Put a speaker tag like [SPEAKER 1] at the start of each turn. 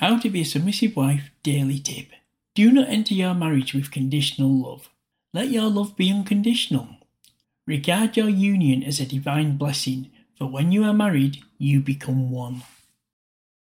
[SPEAKER 1] How to be a submissive wife daily tip. Do not enter your marriage with conditional love. Let your love be unconditional. Regard your union as a divine blessing, for when you are married, you become one.